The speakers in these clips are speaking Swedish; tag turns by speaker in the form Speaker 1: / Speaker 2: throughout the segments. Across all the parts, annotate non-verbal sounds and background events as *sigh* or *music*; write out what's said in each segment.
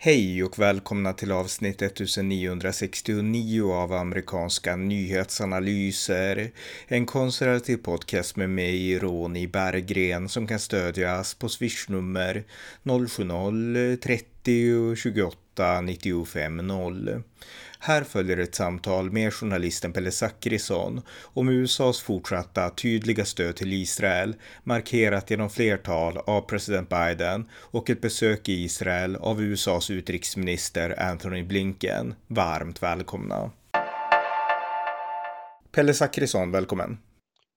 Speaker 1: Hej och välkomna till avsnitt 1969 av amerikanska nyhetsanalyser. En konservativ podcast med mig, Ronny Berggren, som kan stödjas på swishnummer 070-30 28 95 0. Här följer ett samtal med journalisten Pelle Zackrisson om USAs fortsatta tydliga stöd till Israel, markerat genom flertal av president Biden och ett besök i Israel av USAs utrikesminister Anthony Blinken. Varmt välkomna! Pelle Zackrisson, välkommen!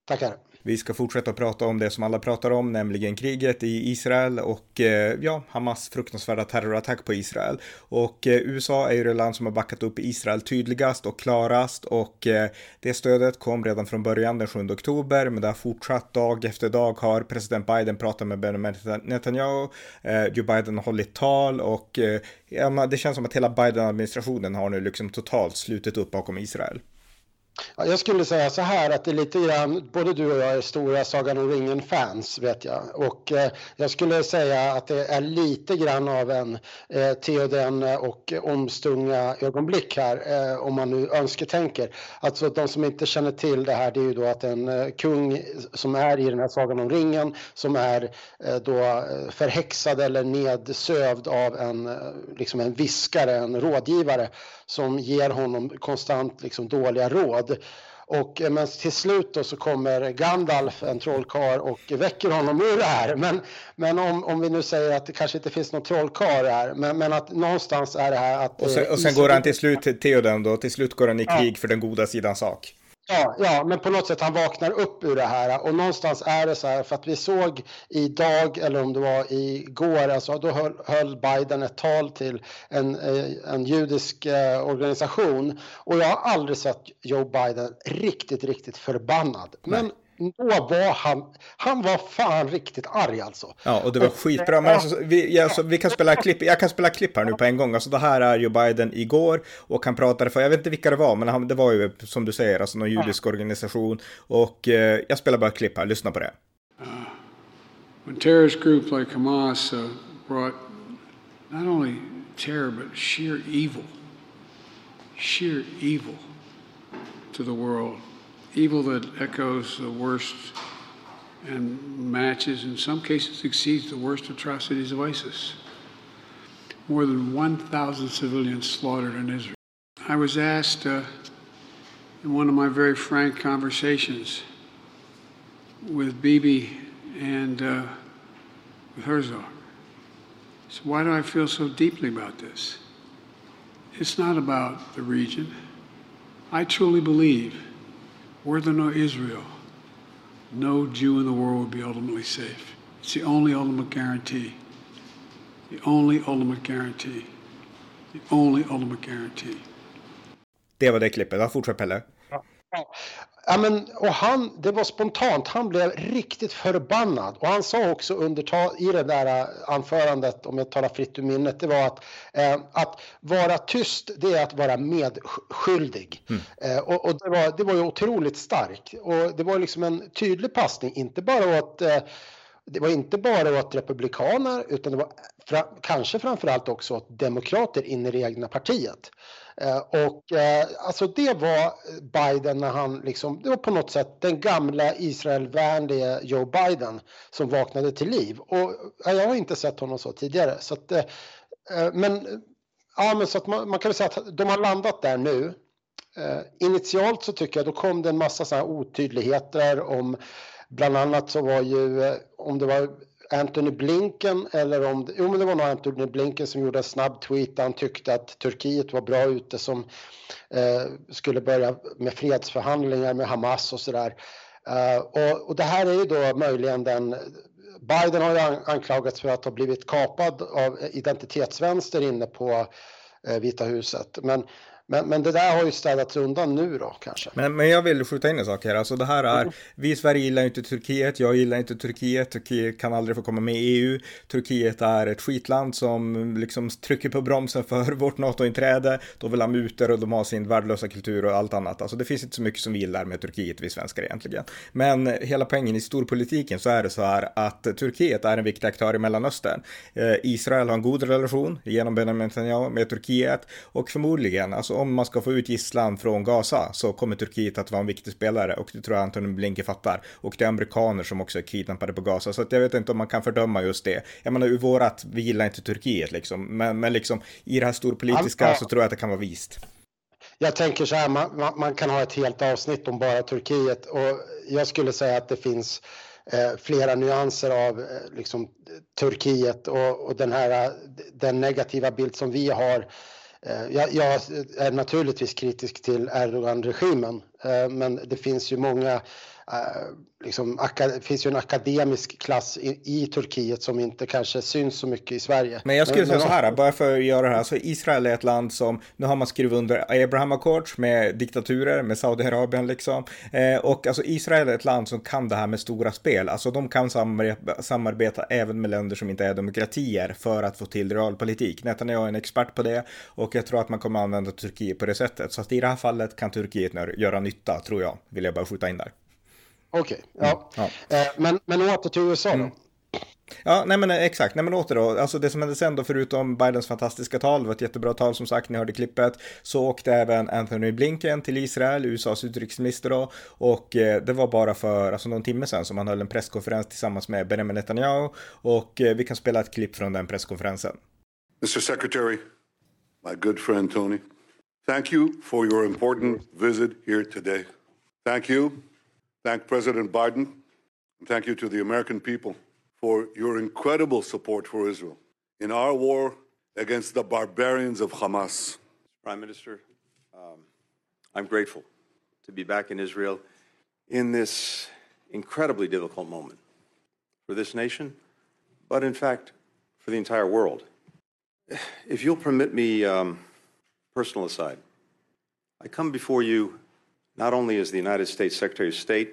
Speaker 2: Tackar!
Speaker 1: Vi ska fortsätta prata om det som alla pratar om, nämligen kriget i Israel och eh, ja, Hamas fruktansvärda terrorattack på Israel. Och eh, USA är ju det land som har backat upp Israel tydligast och klarast och eh, det stödet kom redan från början den 7 oktober, men det har fortsatt dag efter dag har president Biden pratat med Benjamin Netanyahu, eh, Joe Biden har hållit tal och eh, ja, det känns som att hela Biden-administrationen har nu liksom totalt slutit upp bakom Israel.
Speaker 2: Ja, jag skulle säga så här att det är lite grann, både du och jag är stora Sagan om ringen-fans vet jag. Och eh, jag skulle säga att det är lite grann av en eh, Theoden eh, och omstunga ögonblick här, eh, om man nu önsketänker. Alltså de som inte känner till det här, det är ju då att en eh, kung som är i den här Sagan om ringen, som är eh, då eh, förhäxad eller nedsövd av en, eh, liksom en viskare, en rådgivare, som ger honom konstant liksom dåliga råd. Och, men till slut då så kommer Gandalf, en trollkarl, och väcker honom ur det här. Men, men om, om vi nu säger att det kanske inte finns någon trollkarl här, men, men att någonstans är det här att...
Speaker 1: Och sen, och sen går han till slut, Theoden då, till slut går han i krig ja. för den goda sidans sak.
Speaker 2: Ja, ja, men på något sätt han vaknar upp ur det här. Och någonstans är det så här för att vi såg idag eller om det var igår, alltså då höll, höll Biden ett tal till en, eh, en judisk eh, organisation. Och jag har aldrig sett Joe Biden riktigt, riktigt förbannad. Men Nej då var han, han var fan riktigt arg alltså.
Speaker 1: Ja, och det var skitbra. Men alltså, vi, alltså, vi kan spela klipp, jag kan spela klipp här nu på en gång. Alltså det här är ju Biden igår och han pratade för, jag vet inte vilka det var, men han, det var ju som du säger, alltså någon judisk organisation. Och eh, jag spelar bara klipp här, lyssna på det. Uh, when terrorist groups like Hamas uh, brought not only terror but sheer evil, sheer evil to the world. Evil that echoes the worst and matches, in some cases, exceeds the worst atrocities of ISIS. More than 1,000 civilians slaughtered in Israel. I was asked uh, in one of my very frank conversations with Bibi and uh, with Herzog. So, why do I feel so deeply about this? It's not about the region. I truly believe were there no Israel, no Jew in the world would be ultimately safe. It's the only ultimate guarantee. The only ultimate guarantee. The only ultimate guarantee. Det var det klippet. Fortsätt Pelle. Ja.
Speaker 2: Ja, men, och han, det var spontant, han blev riktigt förbannad och han sa också under i det där äh, anförandet, om jag talar fritt ur minnet, det var att, eh, att vara tyst det är att vara medskyldig. Mm. Eh, och, och det, var, det var ju otroligt starkt och det var liksom en tydlig passning, inte bara åt eh, det var inte bara åt republikaner utan det var fra, kanske framförallt också åt demokrater in i det egna partiet. Eh, och eh, alltså det var Biden när han liksom, det var på något sätt den gamla Israelvänlige Joe Biden som vaknade till liv. Och eh, jag har inte sett honom så tidigare. Så att, eh, eh, men, ja, men så att man, man kan väl säga att de har landat där nu. Eh, initialt så tycker jag då kom det en massa så här otydligheter om bland annat så var ju eh, om det var Anthony Blinken eller om det, jo men det var nog Anthony Blinken som gjorde en snabb tweet där han tyckte att Turkiet var bra ute som eh, skulle börja med fredsförhandlingar med Hamas och sådär. Eh, och, och, det här är ju då möjligen den Biden har ju anklagats för att ha blivit kapad av identitetsvänster inne på eh, Vita huset. Men men, men det där har ju städats undan nu då kanske.
Speaker 1: Men, men jag vill skjuta in en sak här. Alltså det här är, mm. vi i Sverige gillar inte Turkiet, jag gillar inte Turkiet, Turkiet kan aldrig få komma med i EU. Turkiet är ett skitland som liksom trycker på bromsen för *laughs* vårt NATO-inträde. De vill ha mutor och de har sin värdelösa kultur och allt annat. Alltså det finns inte så mycket som vi gillar med Turkiet, vi svenskar egentligen. Men hela poängen i storpolitiken så är det så här att Turkiet är en viktig aktör i Mellanöstern. Eh, Israel har en god relation genom Benjamin Netanyahu med Turkiet och förmodligen, alltså om man ska få ut gisslan från Gaza så kommer Turkiet att vara en viktig spelare och det tror jag Anton Blinken fattar. Och det är amerikaner som också är kidnappade på Gaza så jag vet inte om man kan fördöma just det. Jag menar ur vårat, vi gillar inte Turkiet liksom, men, men liksom i det här storpolitiska så tror jag att det kan vara vist.
Speaker 2: Jag tänker så här, man, man, kan ha ett helt avsnitt om bara Turkiet och jag skulle säga att det finns eh, flera nyanser av eh, liksom, Turkiet och, och den här den negativa bild som vi har Eh, Eh, jag, jag, är naturligtvis kritisk till Erdogan-regimen, eh, men det finns ju många liksom, det finns ju en akademisk klass i, i, Turkiet som inte kanske syns så mycket i Sverige.
Speaker 1: Men jag skulle säga så här, bara för att göra det här, så Israel är ett land som, nu har man skrivit under Abraham Accords med diktaturer, med Saudiarabien liksom, eh, och alltså Israel är ett land som kan det här med stora spel, alltså de kan samarbeta, samarbeta även med länder som inte är demokratier för att få till realpolitik. Netanyahu är en expert på det och jag tror att man kommer använda Turkiet på det sättet, så att i det här fallet kan Turkiet göra nytta, tror jag, vill jag bara skjuta in där.
Speaker 2: Okej, okay, ja. Mm, ja. Eh, men, men åter till USA då. Mm.
Speaker 1: Ja, nej men exakt, nej men åter då, alltså det som hände sen då förutom Bidens fantastiska tal, det var ett jättebra tal som sagt, ni hörde klippet, så åkte även Anthony Blinken till Israel, USAs utrikesminister då, och eh, det var bara för, alltså någon timme sen som han höll en presskonferens tillsammans med Benjamin Netanyahu, och eh, vi kan spela ett klipp från den presskonferensen.
Speaker 3: Mr Secretary, my good friend Tony, thank you for your important visit here today. Thank you thank President Biden, and thank you to the American people for your incredible support for Israel in our war against the barbarians of Hamas.
Speaker 4: Prime Minister, um, I'm grateful to be back in Israel in this incredibly difficult moment for this nation, but in fact, for the entire world. If you'll permit me, um, personal aside, I come before you not only as the United States Secretary of State,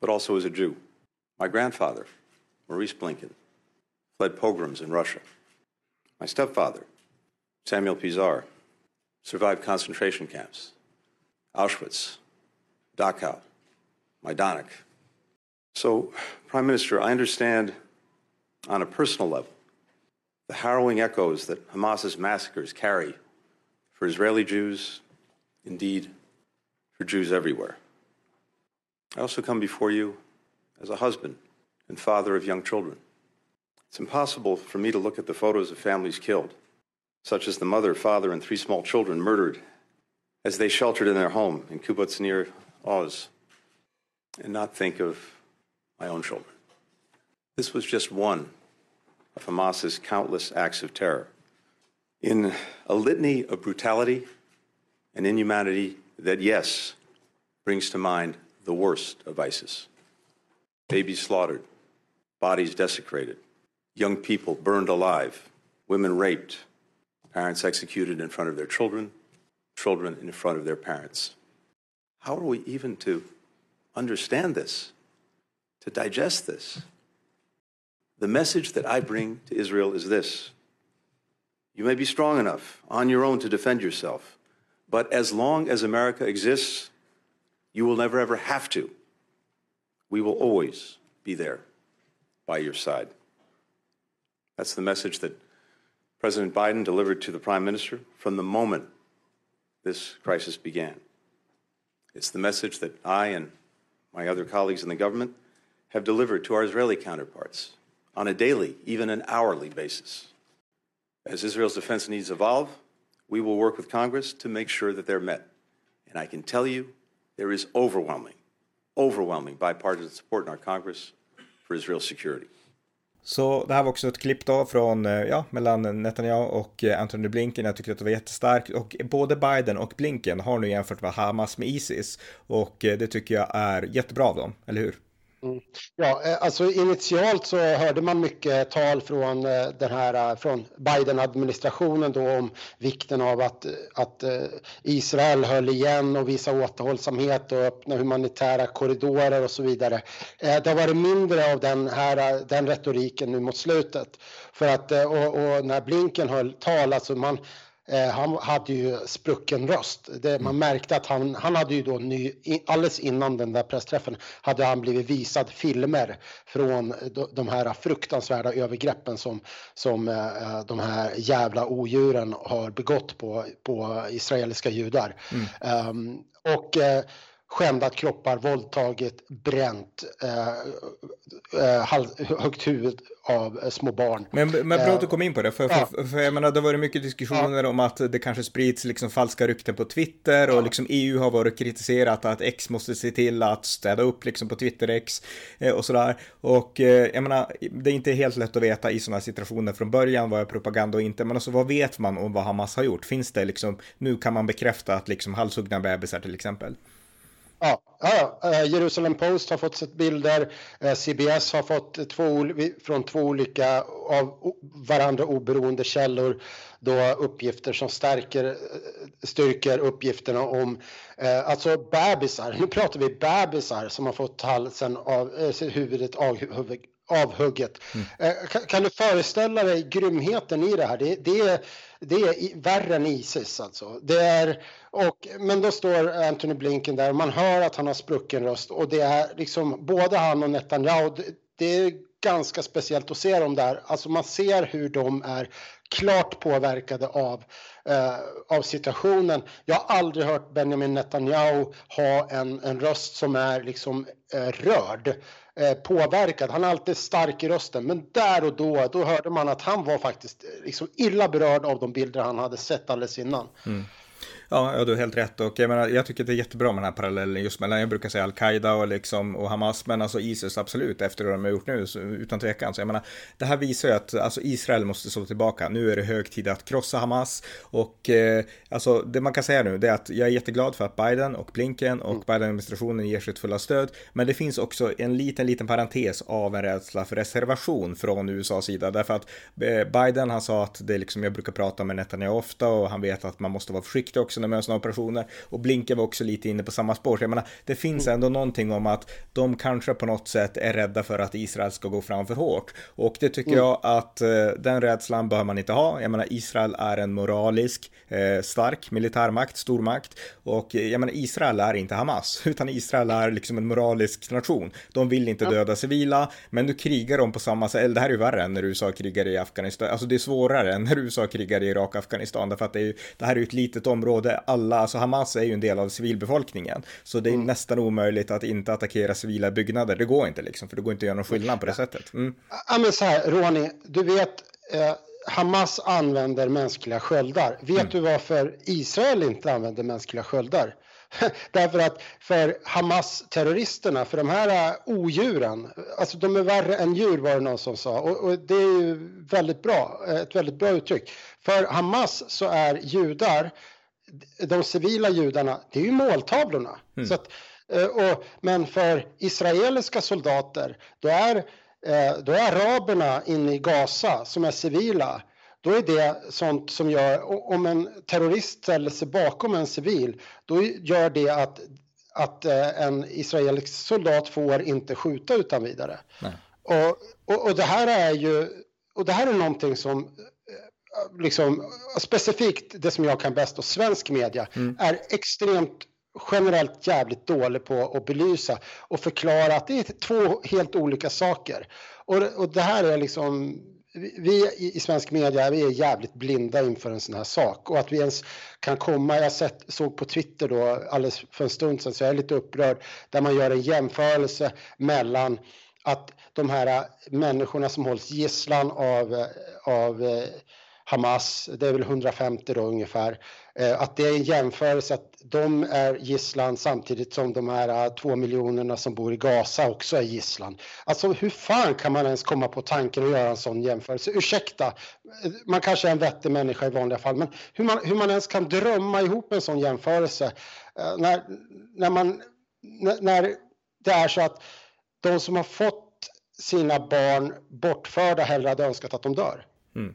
Speaker 4: but also as a Jew. My grandfather, Maurice Blinken, fled pogroms in Russia. My stepfather, Samuel Pizar, survived concentration camps, Auschwitz, Dachau, Majdanek. So, Prime Minister, I understand on a personal level the harrowing echoes that Hamas's massacres carry for Israeli Jews, indeed, for Jews everywhere. I also come before you as a husband and father of young children. It's impossible for me to look at the photos of families killed, such as the mother, father, and three small children murdered as they sheltered in their home in kibbutz near Oz, and not think of my own children. This was just one of Hamas's countless acts of terror. In a litany of brutality and inhumanity that, yes, brings to mind the worst of ISIS. Babies slaughtered, bodies desecrated, young people burned alive, women raped, parents executed in front of their children, children in front of their parents. How are we even to understand this, to digest this? The message that I bring to Israel is this You may be strong enough on your own to defend yourself, but as long as America exists, you will never ever have to. We will always be there by your side. That's the message that President Biden delivered to the Prime Minister from the moment this crisis began. It's the message that I and my other colleagues in the government have delivered to our Israeli counterparts on a daily, even an hourly basis. As Israel's defense needs evolve, we will work with Congress to make sure that they're met. And I can tell you there is overwhelming, overwhelming bipartisan support in our Congress for Israel's security.
Speaker 1: Så det här var också ett klipp då från, eh, ja, mellan Netanyahu och eh, Anthony Blinken. Jag tycker att det var jättestarkt och både Biden och Blinken har nu jämfört med Hamas med Isis och eh, det tycker jag är jättebra av dem, eller hur?
Speaker 2: Mm. Ja, eh, alltså initialt så hörde man mycket tal från eh, den här eh, från Biden-administrationen då om vikten av att, att Israel höll igen och visa återhållsamhet och öppna humanitära korridorer och så vidare. Det har varit mindre av den här den retoriken nu mot slutet för att och, och när Blinken höll tal, alltså man Eh, han hade ju sprucken röst. Det, man mm. märkte att han, han hade ju då ny, alldeles innan den där pressträffen hade han blivit visad filmer från de här fruktansvärda övergreppen som, som eh, de här jävla odjuren har begått på, på israeliska judar. Mm. Um, och uh, skändat kroppar, våldtagit, bränt, eh, eh, högt huvud av eh, små barn.
Speaker 1: Men, men bra att du kom in på det, för, ja. för, för jag menar, det har varit mycket diskussioner ja. om att det kanske sprids liksom falska rykten på Twitter och liksom EU har varit kritiserat att X måste se till att städa upp liksom på Twitter X eh, och sådär. Och eh, jag menar, det är inte helt lätt att veta i sådana situationer från början vad är propaganda och inte, men alltså vad vet man om vad Hamas har gjort? Finns det liksom, nu kan man bekräfta att liksom halshuggna bebisar till exempel?
Speaker 2: Ja, ja, eh, Jerusalem Post har fått sett bilder. Eh, CBS har fått två, från två olika av varandra oberoende källor då uppgifter som stärker, eh, styrker uppgifterna om alltså bebisar. Nu pratar vi bebisar som har fått halsen av huvudet av, avhugget. Mm. Kan, kan, du föreställa dig grymheten i det här? Det, det är det är värre än Isis alltså. Det är, och, men då står Anthony Blinken där och man hör att han har sprucken röst och det är liksom både han och Netanyahu. Det, det är ganska speciellt att se dem där. Alltså man ser hur de är klart påverkade av, eh, av situationen. Jag har aldrig hört Benjamin Netanyahu ha en, en röst som är liksom eh, rörd, eh, påverkad. Han är alltid stark i rösten, men där och då, då hörde man att han var faktiskt eh, liksom illa berörd av de bilder han hade sett alldeles innan. Mm.
Speaker 1: Ja, du har helt rätt och jag menar, jag tycker det är jättebra med den här parallellen just mellan, jag brukar säga Al-Qaida och liksom och Hamas, men alltså Isis absolut efter vad de har gjort nu, så, utan tvekan. Så jag menar, det här visar ju att alltså Israel måste slå tillbaka. Nu är det hög tid att krossa Hamas och eh, alltså det man kan säga nu det är att jag är jätteglad för att Biden och Blinken och mm. Biden-administrationen ger sitt fulla stöd, men det finns också en liten, liten parentes av en rädsla för reservation från USAs sida, därför att eh, Biden, han sa att det är liksom, jag brukar prata med Netanyahu ofta och han vet att man måste vara försiktig också också när man gör sådana operationer. Och Blinken var också lite inne på samma spår. Så jag menar, det finns mm. ändå någonting om att de kanske på något sätt är rädda för att Israel ska gå fram för hårt. Och det tycker mm. jag att eh, den rädslan bör man inte ha. Jag menar, Israel är en moralisk, eh, stark militärmakt, stormakt. Och eh, jag menar, Israel är inte Hamas, *laughs* utan Israel är liksom en moralisk nation. De vill inte döda civila, men nu krigar de på samma sätt. Det här är ju värre än när USA krigar i Afghanistan. Alltså det är svårare än när USA krigar i Irak och Afghanistan, därför att det, är ju, det här är ju ett litet område både alla, alltså Hamas är ju en del av civilbefolkningen. Så det är mm. nästan omöjligt att inte attackera civila byggnader. Det går inte liksom, för det går inte att göra någon skillnad på det sättet. Mm.
Speaker 2: Ja men så här, Ronny, du vet, eh, Hamas använder mänskliga sköldar. Vet mm. du varför Israel inte använder mänskliga sköldar? *laughs* Därför att för Hamas-terroristerna, för de här uh, odjuren, alltså de är värre än djur var det någon som sa och, och, det är ju väldigt bra, ett väldigt bra uttryck. För Hamas så är judar de civila judarna, det är ju måltavlorna. Mm. Så att, eh, och, men för israeliska soldater, då är, eh, då är araberna inne i Gaza som är civila. Då är det sånt som gör, om en terrorist ställer sig bakom en civil, då gör det att, att eh, en israelisk soldat får inte skjuta utan vidare. Och, och, och det här är ju, och det här är någonting som liksom, specifikt det som jag kan bäst och svensk media mm. är extremt generellt jävligt dålig på att belysa och förklara att det är två helt olika saker. Och, och det här är liksom, vi i, svensk media vi är jävligt blinda inför en sån här sak och att vi ens kan komma, jag sett, såg på Twitter då alldeles för en stund sedan så jag är lite upprörd där man gör en jämförelse mellan att de här människorna som hålls gisslan av, av Hamas, det är väl 150 då ungefär, eh, att det är en jämförelse att de är gisslan samtidigt som de här eh, två miljonerna som bor i Gaza också är gisslan. Alltså hur fan kan man ens komma på tanken att göra en sån jämförelse? Ursäkta, eh, man kanske är en vettig människa i vanliga fall, men hur man, hur man ens kan drömma ihop en sån jämförelse när, när man, när det är så att de som har fått sina barn bortförda hellre hade önskat att de dör.
Speaker 1: Mm.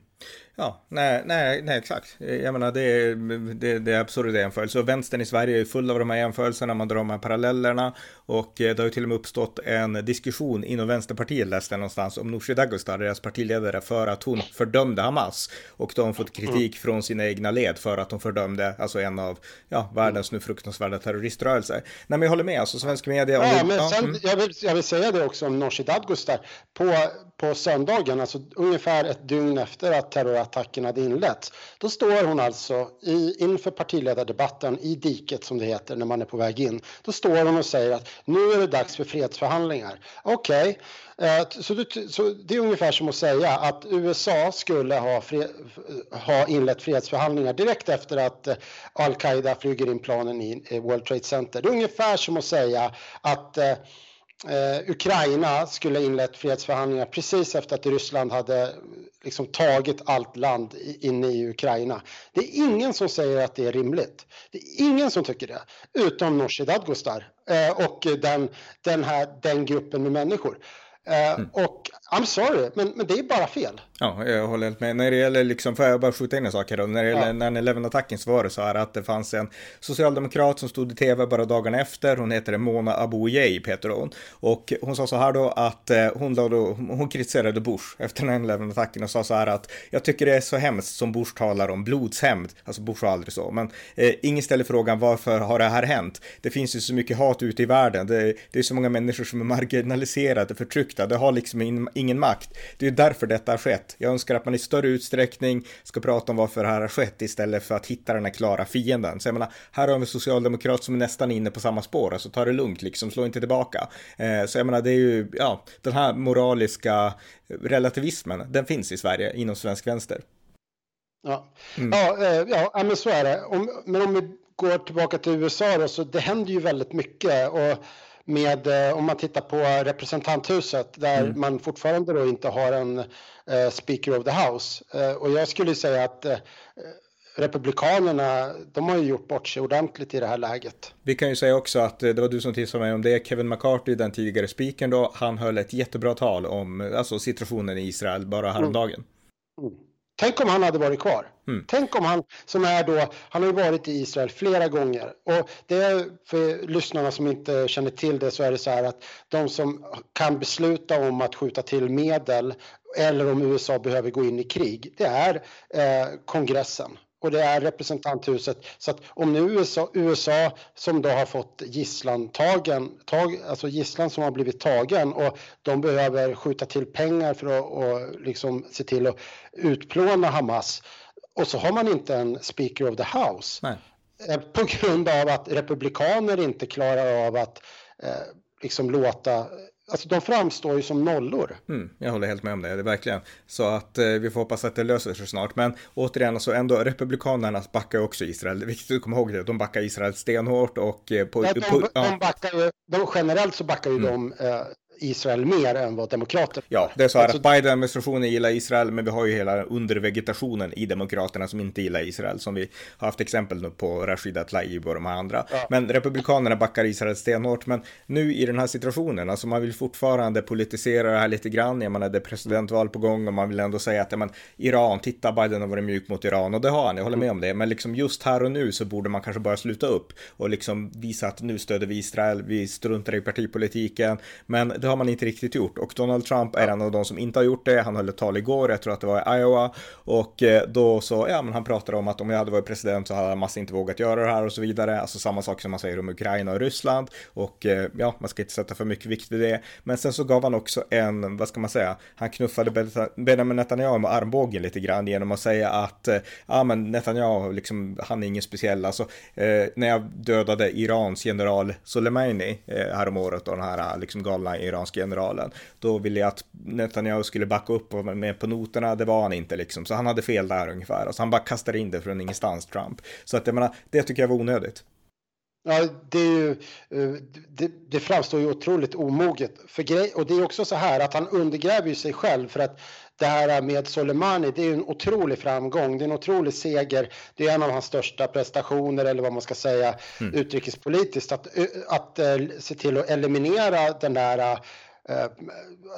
Speaker 1: Ja, nej, nej, nej, exakt. Jag menar, det är, det, det är absurda jämförelser. Och vänstern i Sverige är full av de här jämförelserna, man drar de här parallellerna. Och eh, det har ju till och med uppstått en diskussion inom Vänsterpartiet, läste jag någonstans, om Nooshi Dadgostar, deras partiledare, för att hon fördömde Hamas. Och då har fått kritik från sina egna led för att hon fördömde, alltså en av, ja, världens nu fruktansvärda terroriströrelser. Nej, men jag håller med, alltså svensk media.
Speaker 2: Ja, det, men ja, sen, mm. jag, vill, jag vill säga det också om Nooshi Dadgostar. På, på söndagen, alltså ungefär ett dygn efter att terrorattacken hade inletts, då står hon alltså i, inför partiledardebatten i diket som det heter när man är på väg in. Då står hon och säger att nu är det dags för fredsförhandlingar. Okej, eh, okay. Så, så, det är ungefär som att säga att USA skulle ha, fred, ha inlett fredsförhandlingar direkt efter att eh, al-Qaida flyger in planen i World Trade Center. Det är ungefär som att säga att eh, Ukraina skulle inlett fredsförhandlingar precis efter att Ryssland hade liksom tagit allt land inne i Ukraina. Det är ingen som säger att det är rimligt. Det är ingen som tycker det, utom Nooshi Dadgostar eh, och den, den, här, den gruppen med människor. Eh, mm. Och I'm sorry, men, men det är bara fel.
Speaker 1: Ja, jag håller helt med. När det gäller, liksom, får jag bara skjuta in en sak här då? När det gäller ja. 9-11-attacken så var det så här att det fanns en socialdemokrat som stod i tv bara dagen efter. Hon heter Mona Abouye, heter hon. Och hon sa så här då att eh, hon, då, hon kritiserade Bush efter 9-11-attacken och sa så här att jag tycker det är så hemskt som Bush talar om blodshämnd. Alltså Bush var aldrig så, men eh, ingen ställer frågan varför har det här hänt? Det finns ju så mycket hat ute i världen. Det, det är så många människor som är marginaliserade, förtryckta. Det har liksom in, ingen makt. Det är därför detta har skett. Jag önskar att man i större utsträckning ska prata om varför det här har skett istället för att hitta den här klara fienden. Så jag menar, här har vi en socialdemokrat som är nästan inne på samma spår, alltså ta det lugnt liksom, slå inte tillbaka. Eh, så jag menar, det är ju, ja, den här moraliska relativismen, den finns i Sverige inom svensk vänster.
Speaker 2: Ja, mm. ja, eh, ja, men så är det. Om, men om vi går tillbaka till USA då, så det händer ju väldigt mycket. Och med, eh, om man tittar på representanthuset där mm. man fortfarande då inte har en uh, speaker of the house. Uh, och jag skulle säga att uh, Republikanerna, de har ju gjort bort sig ordentligt i det här läget.
Speaker 1: Vi kan ju säga också att det var du som tipsade mig om det. Kevin McCarthy, den tidigare speakern då, han höll ett jättebra tal om alltså, situationen i Israel bara häromdagen.
Speaker 2: Mm. Mm. Tänk om han hade varit kvar. Mm. Tänk om han som är då, han har ju varit i Israel flera gånger och det är för lyssnarna som inte känner till det så är det så här att de som kan besluta om att skjuta till medel eller om USA behöver gå in i krig, det är eh, kongressen och det är representanthuset. Så att om nu USA, USA som då har fått gisslantagen, tag, alltså gisslan som har blivit tagen och de behöver skjuta till pengar för att och liksom se till att utplåna Hamas och så har man inte en speaker of the house. Nej. Eh, på grund av att republikaner inte klarar av att eh, liksom låta Alltså de framstår ju som nollor.
Speaker 1: Mm, jag håller helt med om det, det är verkligen. Så att eh, vi får hoppas att det löser sig snart. Men återigen, alltså ändå republikanerna backar också Israel. Viktigt att komma ihåg det. De backar Israel stenhårt och eh, på...
Speaker 2: Ja, de, på, ja. de backar ju, de, generellt så backar ju mm. de eh, Israel mer än vad demokrater
Speaker 1: Ja, det är så här alltså, att Biden-administrationen gillar Israel, men vi har ju hela undervegetationen i demokraterna som inte gillar Israel, som vi har haft exempel nu på Rashida Tlaib och de här andra. Ja. Men republikanerna backar Israel stenhårt, men nu i den här situationen, alltså man vill fortfarande politisera det här lite grann, jag menar det är presidentval på gång och man vill ändå säga att, ja, men Iran, titta Biden har varit mjuk mot Iran och det har han, jag håller med om det, men liksom just här och nu så borde man kanske bara sluta upp och liksom visa att nu stöder vi Israel, vi struntar i partipolitiken, men det har man inte riktigt gjort och Donald Trump är en av de som inte har gjort det. Han höll ett tal igår, jag tror att det var i Iowa och eh, då så, ja, men han pratade om att om jag hade varit president så hade Hamas inte vågat göra det här och så vidare. Alltså samma sak som man säger om Ukraina och Ryssland och eh, ja, man ska inte sätta för mycket vikt vid det. Men sen så gav han också en, vad ska man säga, han knuffade Benjamin Netanyahu med armbågen lite grann genom att säga att eh, ja, men Netanyahu, liksom, han är ingen speciell. Alltså, eh, när jag dödade Irans general Soleimani eh, häromåret och den här liksom galna iranska generalen. Då ville jag att Netanyahu skulle backa upp och vara med på noterna. Det var han inte liksom, så han hade fel där ungefär. Alltså han bara kastade in det från ingenstans, Trump. Så att jag menar, det tycker jag var onödigt.
Speaker 2: Ja, det, är ju, eh, det, det framstår ju otroligt omoget. För grej, och det är också så här att han undergräver ju sig själv för att det här med Soleimani, det är ju en otrolig framgång. Det är en otrolig seger. Det är en av hans största prestationer eller vad man ska säga mm. utrikespolitiskt. Att, att, eh, se till att eliminera den där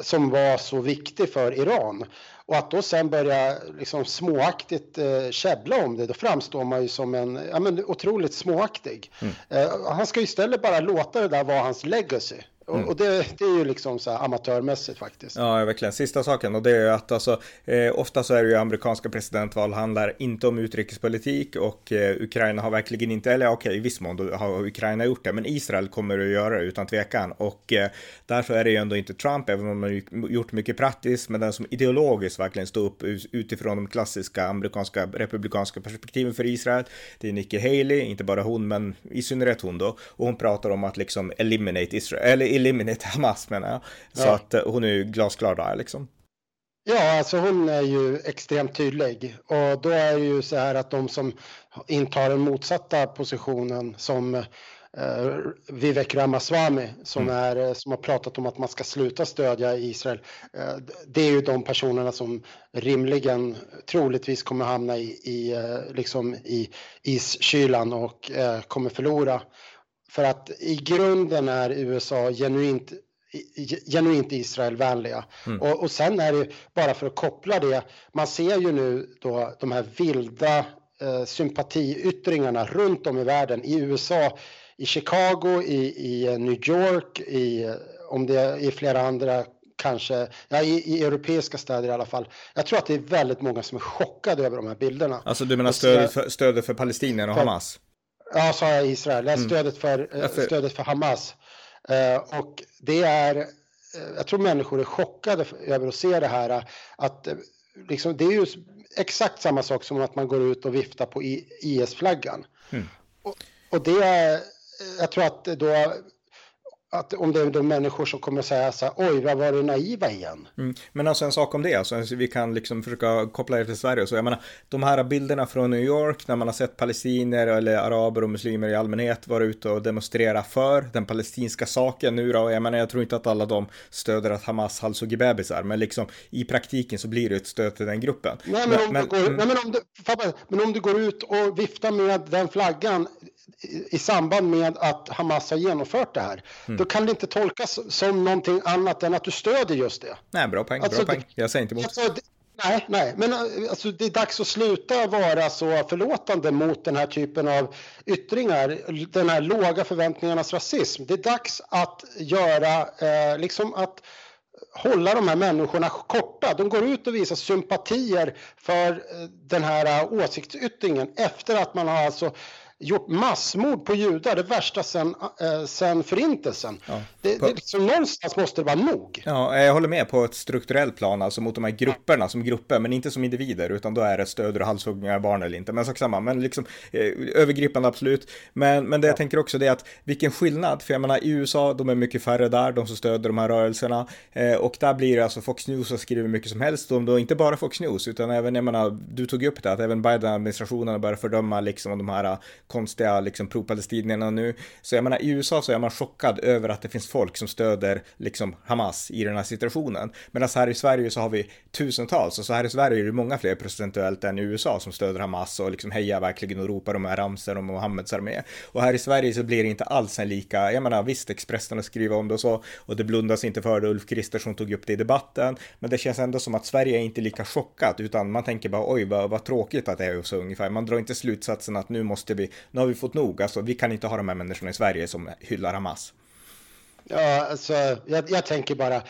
Speaker 2: som var så viktig för Iran. Och att då sen börja liksom småaktigt eh, käbbla om det, då framstår man ju som en ja, men, otroligt småaktig. Mm. Eh, han ska ju istället bara låta det där vara hans legacy. Mm. Och det, det, är ju liksom så här amatörmässigt faktiskt.
Speaker 1: Ja, verkligen. Sista saken och det är att alltså, eh, ofta så är det ju amerikanska presidentval handlar inte om utrikespolitik och eh, Ukraina har verkligen inte, eller okej, okay, i viss mån har Ukraina gjort det, men Israel kommer att göra det utan tvekan och eh, därför är det ju ändå inte Trump, även om har gjort mycket praktiskt, men den som ideologiskt verkligen står upp utifrån de klassiska amerikanska republikanska perspektiven för Israel. Det är Nikki Haley, inte bara hon, men i synnerhet hon då, och hon pratar om att liksom eliminate Israel, eller eliminate *laughs* Hamas menar jag. Så ja. att eh, hon är ju glasklar där liksom.
Speaker 2: Ja, alltså hon är ju extremt tydlig och då är det ju så här att de som intar den motsatta positionen som eh, Vivek Ramaswamy som, mm. är, eh, som har pratat om att man ska sluta stödja Israel. Eh, det är ju de personerna som rimligen troligtvis kommer hamna i, i, eh, liksom i iskylan och eh, kommer förlora för att i grunden är USA genuint genuint Israelvänliga. Mm. Och, och sen är det bara för att koppla det, man ser ju nu då de här vilda eh, sympatiyttringarna runt om i världen, i USA, i Chicago, i, i New York, i, om det är i flera andra kanske, ja, i, i, europeiska städer i alla fall. Jag tror att det är väldigt många som är chockade över de här bilderna.
Speaker 1: Alltså du menar stödet för, stödet för Palestinierna och Hamas?
Speaker 2: Ja, sa jag Israel. Mm. Stödet, för, eh, stödet för Hamas. Uh, och det är, uh, jag tror människor är chockade över att se det här. Att liksom, det är ju exakt samma sak som att man går ut och viftar på IS-flaggan. Mm. Och, och, det är, jag tror att då att om det är de människor som kommer att säga så här, oj, vad var det naiva igen?
Speaker 1: Mm. Men alltså en sak om det, alltså, vi kan liksom försöka koppla det till Sverige. Så jag menar, de här bilderna från New York när man har sett palestinier eller araber och muslimer i allmänhet vara ute och demonstrera för den palestinska saken nu då. Jag menar, jag tror inte att alla de stöder att Hamas halshugger bebisar, men liksom i praktiken så blir det ett stöd till den gruppen.
Speaker 2: Nej, men, om, men, du går, mm. nej, men, om, du, men om du går ut och viftar med den flaggan i samband med att Hamas har genomfört det här. Mm. Då kan det inte tolkas som någonting annat än att du stödjer just det.
Speaker 1: Nej, bra poäng. Alltså, bra poäng. Jag säger inte emot. Alltså,
Speaker 2: nej, nej, men alltså, det är dags att sluta vara så förlåtande mot den här typen av yttringar. Den här låga förväntningarnas rasism. Det är dags att göra, eh, liksom att hålla de här människorna korta. De går ut och visar sympatier för eh, den här eh, åsiktsyttringen efter att man har alltså gjort massmord på judar, det värsta sen, äh, sen förintelsen. Ja, det, på... det, liksom, någonstans måste det vara nog.
Speaker 1: Ja, jag håller med på ett strukturellt plan, alltså mot de här grupperna som grupper, men inte som individer, utan då är det stöd och halshuggningar barn eller inte. Men sak samma, men liksom eh, övergripande absolut. Men, men det ja. jag tänker också det är att vilken skillnad, för jag menar i USA, de är mycket färre där, de som stöder de här rörelserna, eh, och där blir det alltså Fox News som skriver mycket som helst om då, inte bara Fox News, utan även, jag menar, du tog upp det, att även Biden-administrationen börjar fördöma liksom de här konstiga liksom pro-palestinierna nu. Så jag menar i USA så är man chockad över att det finns folk som stöder liksom Hamas i den här situationen. Medan här i Sverige så har vi tusentals och så här i Sverige är det många fler procentuellt än i USA som stöder Hamas och liksom hejar verkligen och ropar de här ramsorna om Mohammeds armé. Och här i Sverige så blir det inte alls en lika, jag menar visst Expressen har skrivit om det och så och det blundas inte för det, Ulf Kristersson tog upp det i debatten, men det känns ändå som att Sverige är inte lika chockat utan man tänker bara oj vad, vad tråkigt att det är så ungefär. Man drar inte slutsatsen att nu måste vi, nu har vi fått nog. Alltså, vi kan inte ha de här människorna i Sverige som hyllar Hamas.
Speaker 2: Ja, alltså, jag, jag tänker bara,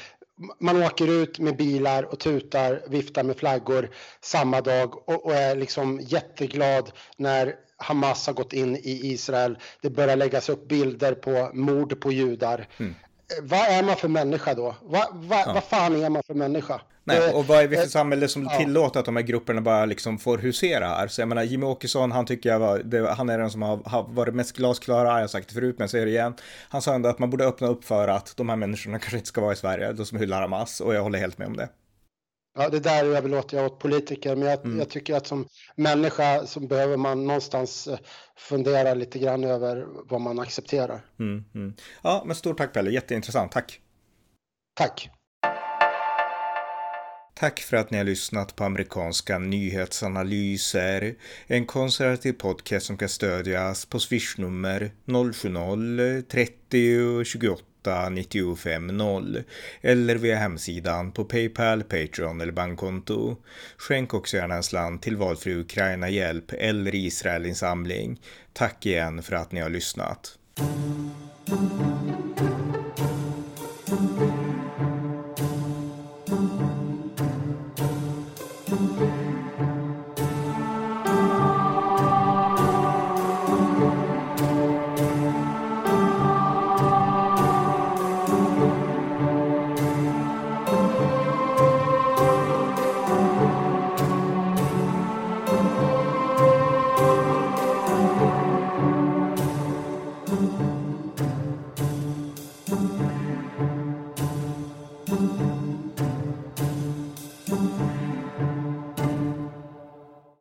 Speaker 2: man åker ut med bilar och tutar, viftar med flaggor samma dag och, och, är liksom jätteglad när Hamas har gått in i Israel. Det börjar läggas upp bilder på mord på judar. Mm vad är man för människa då? Va, va, ja. Vad fan är man för människa?
Speaker 1: Nej, och vad är vi för samhälle som ja. tillåter att de här grupperna bara liksom får husera här? Så jag menar, Jimmy Åkesson, han tycker jag var, det, han är den som har, har varit mest glasklara, jag har sagt det förut, men jag säger det igen. Han sa ändå att man borde öppna upp för att de här människorna kanske inte ska vara i Sverige, de som hyllar Hamas, och jag håller helt med om det.
Speaker 2: Ja, det där överlåter jag åt politiker, men jag, mm. jag, tycker att som människa så behöver man någonstans eh, fundera lite grann över vad man accepterar.
Speaker 1: Mm, mm. Ja, men stort tack Pelle, jätteintressant, tack.
Speaker 2: Tack.
Speaker 1: Tack för att ni har lyssnat på amerikanska nyhetsanalyser. En konservativ podcast som kan stödjas på swishnummer 070-30 28 88 95 0 eller via hemsidan på Paypal, Patreon eller bankkonto. Skänk också gärna en slant till valfri Ukraina-hjälp eller Israelinsamling. Tack igen för att ni har lyssnat.